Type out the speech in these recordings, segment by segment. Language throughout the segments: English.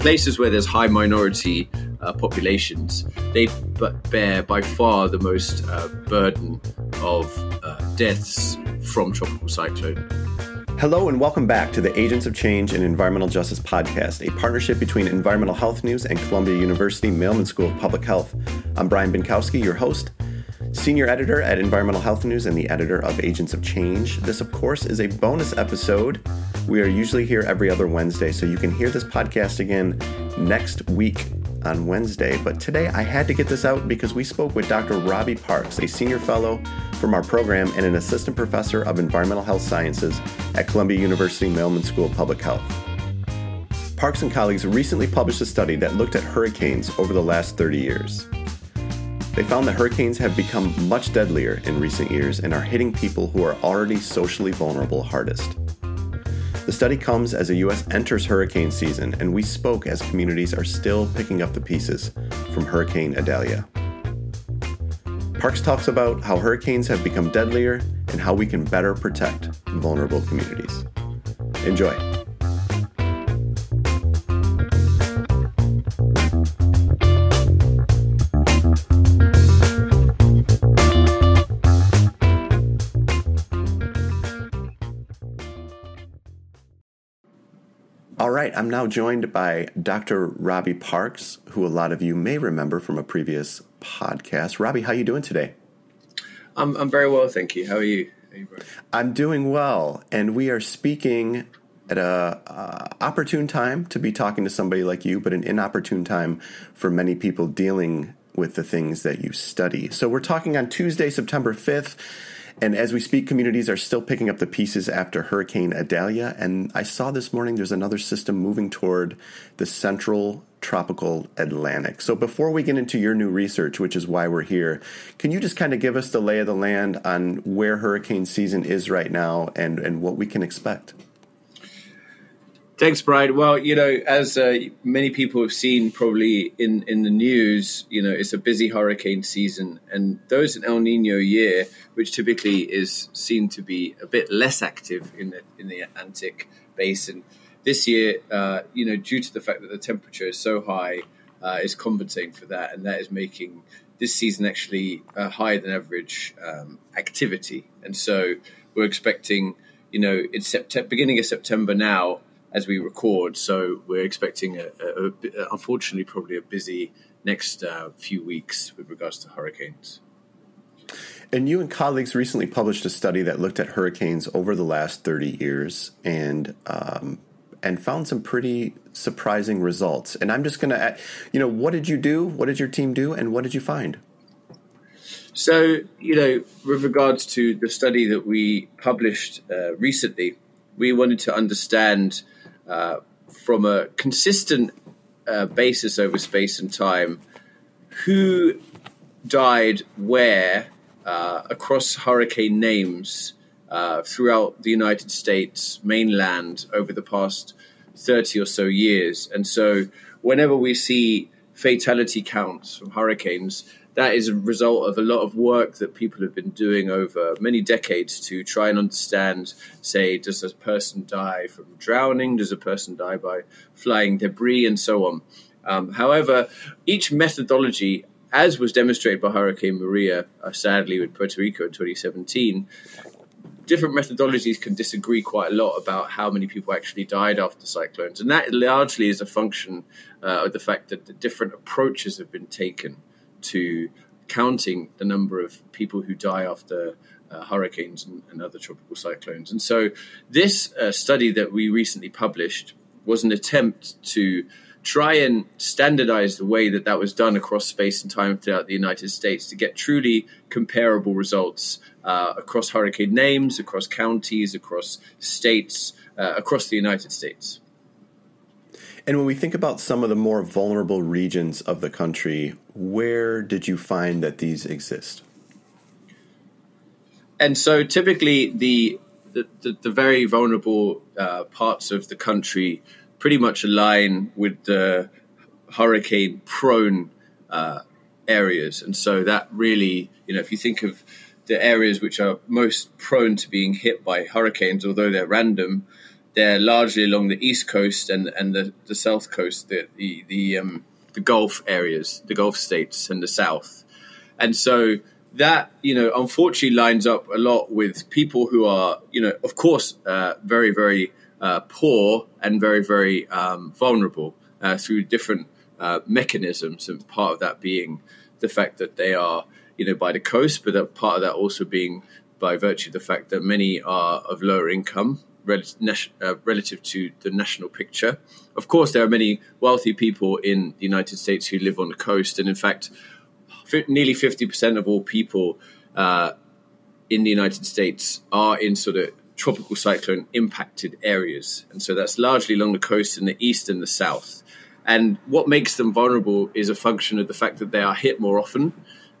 places where there's high minority uh, populations, they bear by far the most uh, burden of uh, deaths from tropical cyclone. Hello and welcome back to the Agents of Change and Environmental Justice podcast, a partnership between Environmental Health News and Columbia University Mailman School of Public Health. I'm Brian Bienkowski, your host, senior editor at Environmental Health News and the editor of Agents of Change. This, of course, is a bonus episode. We are usually here every other Wednesday, so you can hear this podcast again next week on Wednesday. But today I had to get this out because we spoke with Dr. Robbie Parks, a senior fellow from our program and an assistant professor of environmental health sciences at Columbia University Mailman School of Public Health. Parks and colleagues recently published a study that looked at hurricanes over the last 30 years. They found that hurricanes have become much deadlier in recent years and are hitting people who are already socially vulnerable hardest. The study comes as the U.S. enters hurricane season, and we spoke as communities are still picking up the pieces from Hurricane Idalia. Parks talks about how hurricanes have become deadlier and how we can better protect vulnerable communities. Enjoy. Right, I'm now joined by Dr. Robbie Parks, who a lot of you may remember from a previous podcast. Robbie, how are you doing today? I'm, I'm very well, thank you. How are you? How are you I'm doing well, and we are speaking at a uh, opportune time to be talking to somebody like you, but an inopportune time for many people dealing with the things that you study. So we're talking on Tuesday, September 5th. And as we speak, communities are still picking up the pieces after Hurricane Idalia. And I saw this morning there's another system moving toward the central tropical Atlantic. So before we get into your new research, which is why we're here, can you just kind of give us the lay of the land on where hurricane season is right now and, and what we can expect? Thanks, Brian. Well, you know, as uh, many people have seen probably in, in the news, you know, it's a busy hurricane season. And those in El Nino year, which typically is seen to be a bit less active in the, in the Atlantic basin, this year, uh, you know, due to the fact that the temperature is so high, uh, is compensating for that. And that is making this season actually a higher than average um, activity. And so we're expecting, you know, it's September, beginning of September now as we record. So we're expecting, a, a, a, unfortunately, probably a busy next uh, few weeks with regards to hurricanes. And you and colleagues recently published a study that looked at hurricanes over the last 30 years and um, and found some pretty surprising results. And I'm just going to, you know, what did you do? What did your team do? And what did you find? So, you know, with regards to the study that we published uh, recently, we wanted to understand uh, from a consistent uh, basis over space and time who died where uh, across hurricane names uh, throughout the United States mainland over the past 30 or so years. And so, whenever we see fatality counts from hurricanes, that is a result of a lot of work that people have been doing over many decades to try and understand say does a person die from drowning? Does a person die by flying debris and so on? Um, however each methodology as was demonstrated by hurricane maria uh, sadly with puerto rico in 2017 different methodologies can disagree quite a lot about how many people actually died after cyclones. And that largely is a function uh, of the fact that the different approaches have been taken to counting the number of people who die after uh, hurricanes and, and, other tropical cyclones. And so, this uh, study that we recently published was an attempt to try and standardize the way that that was done across space and time throughout the United States to get truly comparable results uh, across hurricane names, across counties, across states, uh, across the United States. And when we think about some of the more vulnerable regions of the country, where did you find that these exist? And so typically the the, the, the very vulnerable uh, parts of the country pretty much align with the hurricane prone uh, areas. And so that really, you know, if you think of the areas which are most prone to being hit by hurricanes, although they're random, they're largely along the east coast and and the, the south coast, the the the, um, the Gulf areas, the Gulf states, and the south, and so that you know unfortunately lines up a lot with people who are you know of course uh, very very uh, poor and very very um, vulnerable uh, through different uh, mechanisms, and part of that being the fact that they are you know by the coast, but part of that also being by virtue of the fact that many are of lower income uh, relative to the national picture. Of course, there are many wealthy people in the United States who live on the coast, and in fact, nearly 50% of all people uh, in the United States are in sort of tropical cyclone impacted areas. And so that's largely along the coast in the east and the south. And what makes them vulnerable is a function of the fact that they are hit more often,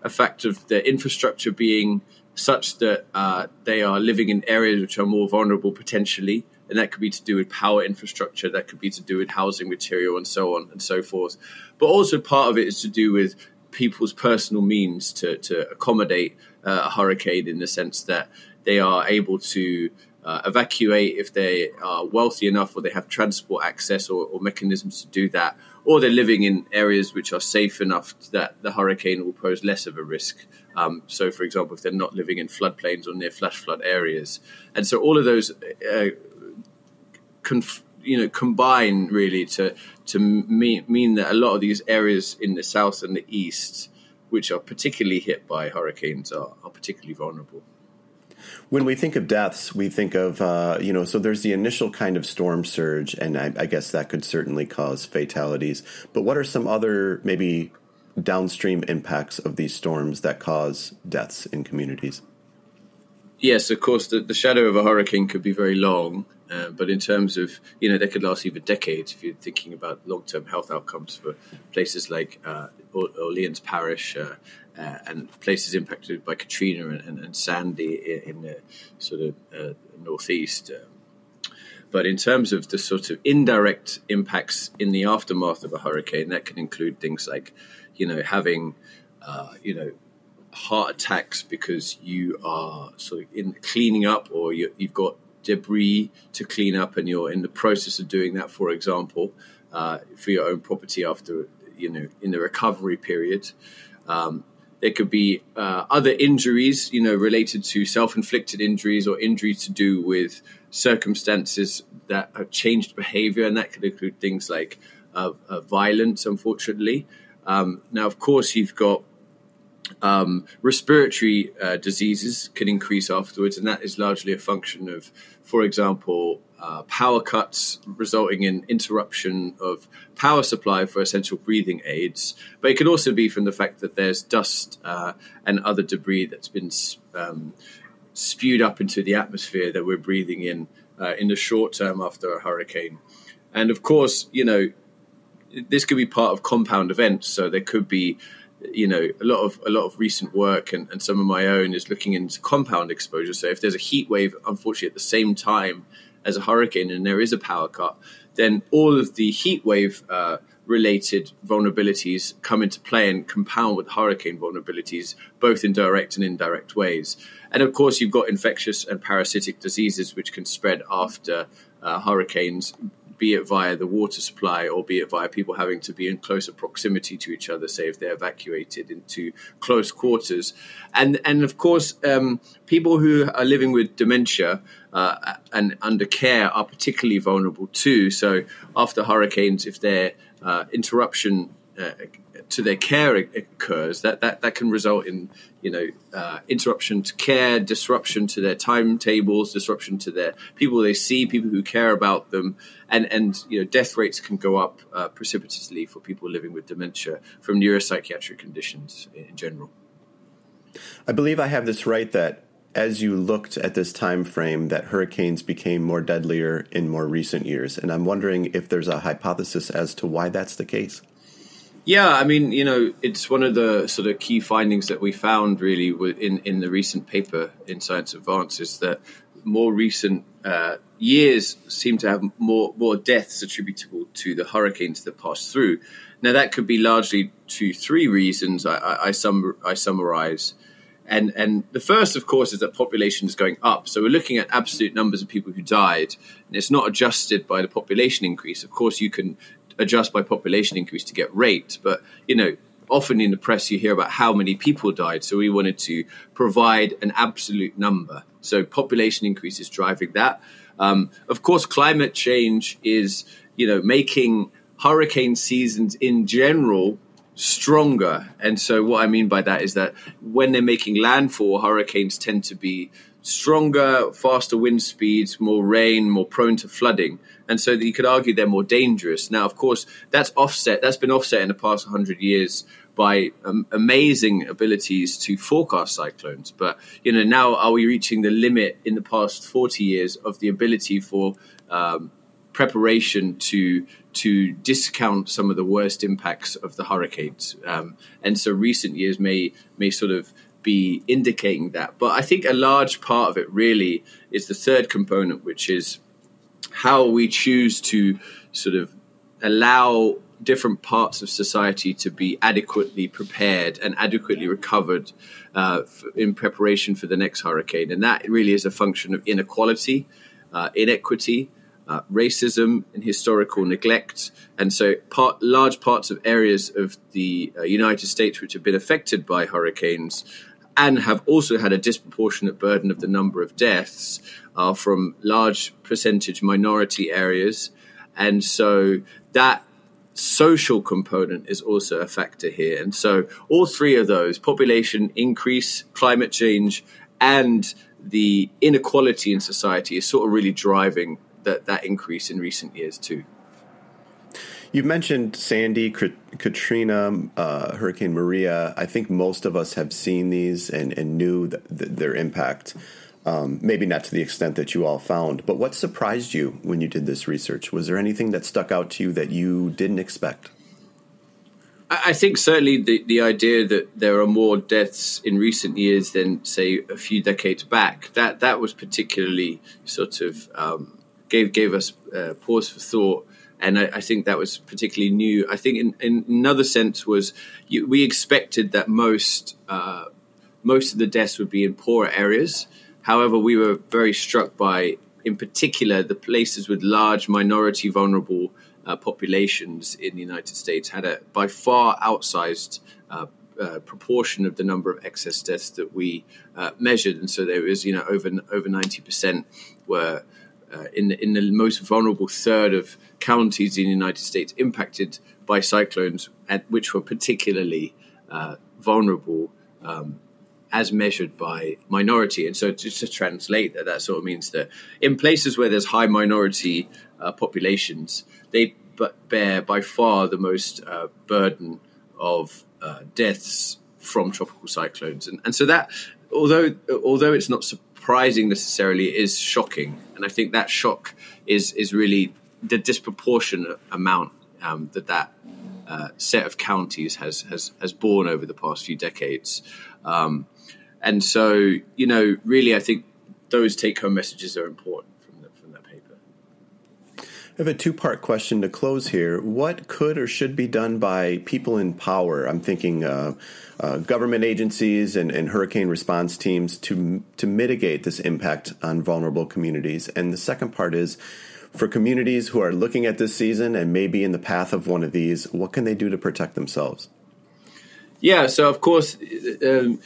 a fact of their infrastructure being such that uh, they are living in areas which are more vulnerable potentially. And that could be to do with power infrastructure, that could be to do with housing material, and so on and so forth. But also, part of it is to do with people's personal means to, to accommodate uh, a hurricane in the sense that they are able to uh, evacuate if they are wealthy enough or they have transport access or, or, mechanisms to do that, or they're living in areas which are safe enough that the hurricane will pose less of a risk. Um, so, for example, if they're not living in floodplains or near flash flood areas, and so all of those uh, conf- you know combine really to to mean, mean that a lot of these areas in the south and the east, which are particularly hit by hurricanes, are, are particularly vulnerable. When we think of deaths, we think of uh, you know so there's the initial kind of storm surge, and I, I guess that could certainly cause fatalities. But what are some other maybe downstream impacts of these storms that cause deaths in communities? Yes, of course, the, the shadow of a hurricane could be very long, uh, but in terms of, you know, they could last even decades if you're thinking about long term health outcomes for places like uh, Orleans Parish uh, uh, and places impacted by Katrina and, and, and Sandy in, the sort of uh, northeast. Um, but in terms of the sort of indirect impacts in the aftermath of a hurricane, that can include things like, you know, having, uh, you know, heart attacks because you are sort of in cleaning up or you, have got debris to clean up and you're in the process of doing that, for example, uh, for your own property after, you know, in the recovery period. Um, there could be uh, other injuries, you know, related to self-inflicted injuries or injuries to do with circumstances that have changed behavior, and that could include things like uh, uh, violence, unfortunately. Um, now, of course, you've got um, respiratory uh, diseases can increase afterwards, and that is largely a function of, for example, uh, power cuts resulting in interruption of power supply for essential breathing aids. But it could also be from the fact that there's dust uh, and other debris that's been um, spewed up into the atmosphere that we're breathing in uh, in the short term after a hurricane. And of course, you know, this could be part of compound events. So there could be you know a lot of a lot of recent work and, and some of my own is looking into compound exposure so if there's a heat wave unfortunately at the same time as a hurricane and there is a power cut then all of the heat wave uh, related vulnerabilities come into play and compound with hurricane vulnerabilities both in direct and indirect ways. And of course you've got infectious and parasitic diseases which can spread after uh, hurricanes be it via the water supply or be it via people having to be in closer proximity to each other, say if they're evacuated into close quarters. And, and of course, um, people who are living with dementia uh, and under care are particularly vulnerable too. So after hurricanes, if their uh, interruption uh, to their care occurs, that, that, that can result in you know uh, interruption to care, disruption to their timetables, disruption to their people they see, people who care about them, and and you know death rates can go up uh, precipitously for people living with dementia from neuropsychiatric conditions in general. I believe I have this right that as you looked at this time frame that hurricanes became more deadlier in more recent years and i'm wondering if there's a hypothesis as to why that's the case yeah, I mean, you know, it's one of the sort of key findings that we found really in in the recent paper in Science Advances is that more recent uh, years seem to have more more deaths attributable to the hurricanes that pass through. Now, that could be largely to three reasons. I, I, I, sum, I summarize, and and the first, of course, is that population is going up. So we're looking at absolute numbers of people who died, and it's not adjusted by the population increase. Of course, you can adjust by population increase to get rate, but you know often in the press you hear about how many people died. So we wanted to provide an absolute number. So population increase is driving that. Um, of course, climate change is you know making hurricane seasons in general stronger. And so what I mean by that is that when they're making landfall, hurricanes tend to be stronger, faster wind speeds, more rain, more prone to flooding. And so you could argue they're more dangerous. Now, of course, that's offset. That's been offset in the past 100 years by um, amazing abilities to forecast cyclones. But you know, now are we reaching the limit in the past 40 years of the ability for um, preparation to to discount some of the worst impacts of the hurricanes? Um, and so, recent years may may sort of be indicating that. But I think a large part of it really is the third component, which is how we choose to sort of allow different parts of society to be adequately prepared and adequately recovered uh, in preparation for the next hurricane. And that really is a function of inequality, uh, inequity, uh, racism, and historical neglect. And so, part, large parts of areas of the uh, United States which have been affected by hurricanes and have also had a disproportionate burden of the number of deaths are from large percentage minority areas. And so that social component is also a factor here. And so all three of those population increase, climate change, and the inequality in society is sort of really driving that, that increase in recent years too. You've mentioned Sandy, Katrina, uh, Hurricane Maria. I think most of us have seen these and, and knew the, their impact. Um, maybe not to the extent that you all found, but what surprised you when you did this research? Was there anything that stuck out to you that you didn't expect? I think certainly the, the idea that there are more deaths in recent years than, say, a few decades back, that, that was particularly sort of um, gave, gave us uh, pause for thought and I, I, think that was particularly new. I think in, in another sense was you, we expected that most uh, most of the deaths would be in poorer areas. However, we were very struck by, in particular, the places with large minority vulnerable uh, populations in the United States had a by far outsized. Uh, uh, proportion of the number of excess deaths that we uh, measured, and so there was, you know, over over ninety percent were uh, in in the most vulnerable third of counties in the United States impacted by cyclones, at, which were particularly uh, vulnerable um, as measured by minority. And so, just to translate that, that sort of means that in places where there's high minority uh, populations, they bear by far the most uh, burden of uh, deaths from tropical cyclones. And, and so that, although although it's not surprising necessarily is shocking, and I think that shock is is really the disproportionate amount um, that that uh, set of counties has has has borne over the past few decades, um, and so you know, really, I think those take-home messages are important from the, from that paper. I have a two-part question to close here. What could or should be done by people in power? I'm thinking. Uh, uh, government agencies and, and, hurricane response teams to to mitigate this impact on vulnerable communities. And the second part is for communities who are looking at this season and maybe in the path of one of these, what can they do to protect themselves? Yeah, so of course, um,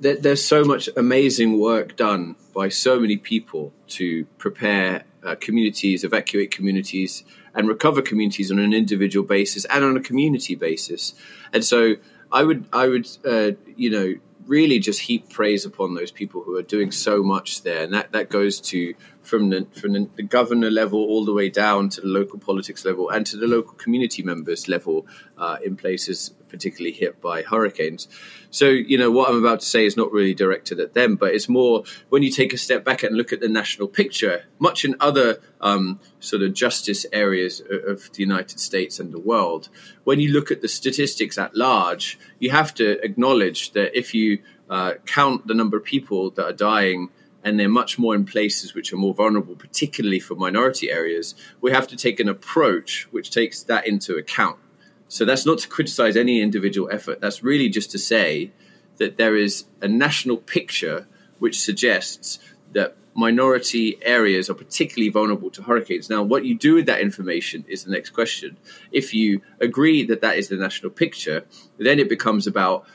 there's so much amazing work done by so many people to prepare uh, communities, evacuate communities, and recover communities on an individual basis and on a community basis. And so I would I would uh, you know really just heap praise upon those people who are doing so much there, and that, that goes to from the from the governor level all the way down to the local politics level and to the local community members level uh, in places particularly hit by hurricanes. So you know what I'm about to say is not really directed at them, but it's more when you take a step back and look at the national picture. Much in other um, sort of justice areas of the United States and the world, when you look at the statistics at large, you have to acknowledge that if you uh, count the number of people that are dying and they're much more in places which are more vulnerable, particularly for minority areas, we have to take an approach which takes that into account. So that's not to criticize any individual effort. That's really just to say that there is a national picture which suggests that minority areas are particularly vulnerable to hurricanes. Now, what you do with that information is the next question. If you agree that that is the national picture, then it becomes about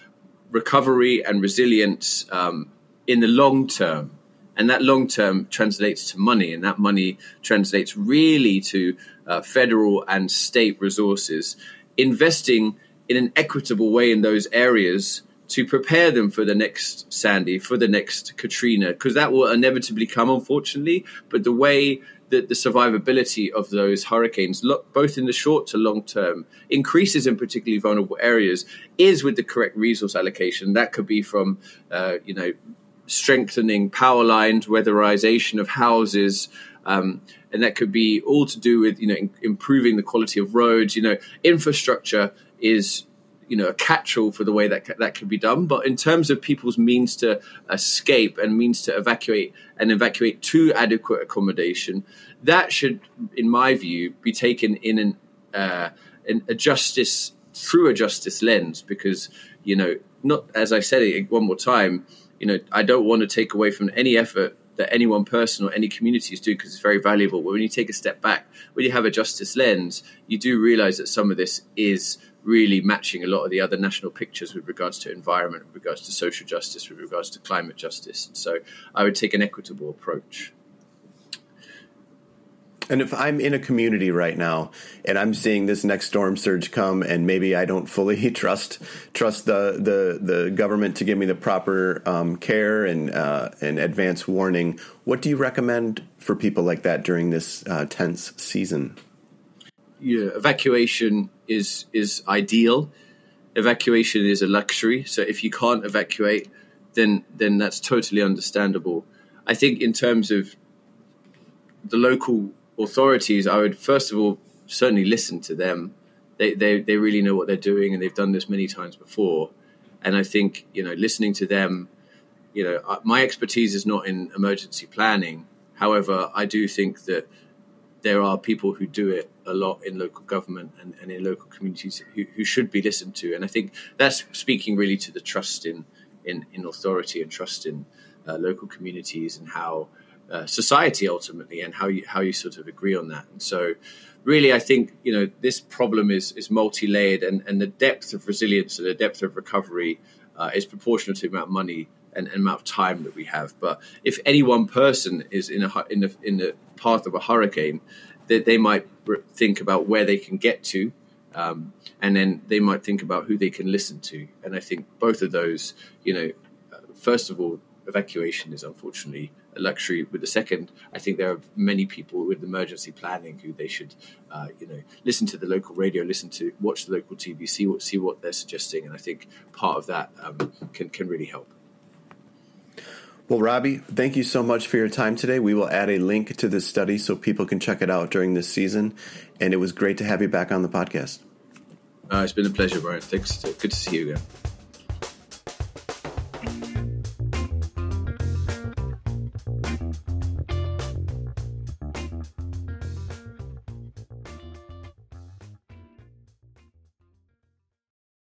recovery and resilience um, in the long term. And that long term translates to money, and that money translates really to uh, federal and state resources. Investing in an equitable way in those areas to prepare them for the next Sandy, for the next Katrina, because that will inevitably come, unfortunately. But the way that the survivability of those hurricanes, both in the short to long term, increases in particularly vulnerable areas, is with the correct resource allocation. That could be from, uh, you know, strengthening power lines, weatherization of houses. Um, and that could be all to do with you know in, improving the quality of roads. You know, infrastructure is you know a catch-all for the way that that can be done. But in terms of people's means to escape and means to evacuate and evacuate to adequate accommodation, that should, in my view, be taken in an uh, in a justice through a justice lens because you know not as I said it one more time. You know, I don't want to take away from any effort that any one person or any community is doing because it's very valuable. But when you take a step back, when you have a justice lens, you do realize that some of this is really matching a lot of the other national pictures with regards to environment, with regards to social justice, with regards to climate justice. And so I would take an equitable approach. And if I'm in a community right now and I'm seeing this next storm surge come, and maybe I don't fully trust trust the the, the government to give me the proper um, care and uh, and advance warning, what do you recommend for people like that during this uh, tense season? Yeah, evacuation is is ideal. Evacuation is a luxury. So if you can't evacuate, then then that's totally understandable. I think in terms of the local authorities, I would first of all certainly listen to them. They, they they really know what they're doing, and they've done this many times before. And I think you know, listening to them, you know, my expertise is not in emergency planning. However, I do think that there are people who do it a lot in local government and, and in local communities who, who, should be listened to. And I think that's speaking really to the trust in in, in authority and trust in uh, local communities and how uh, society ultimately and how you how you sort of agree on that. And so, really, I think you know this problem is is multi layered, and, and the depth of resilience and the depth of recovery uh, is proportional to the amount of money and, and, amount of time that we have. But if any one person is in a in the in the path of a hurricane, that they, they might think about where they can get to. Um, and then they might think about who they can listen to. And I think both of those, you know, uh, first of all, evacuation is unfortunately luxury. With the second, I think there are many people with emergency planning who they should, uh, you know, listen to the local radio, listen to, watch the local TV, see what see what they're suggesting, and I think part of that um, can can really help. Well, Robbie, thank you so much for your time today. We will add a link to this study so people can check it out during this season. And it was great to have you back on the podcast. Uh, it's been a pleasure, Brian. Thanks. Good to see you again.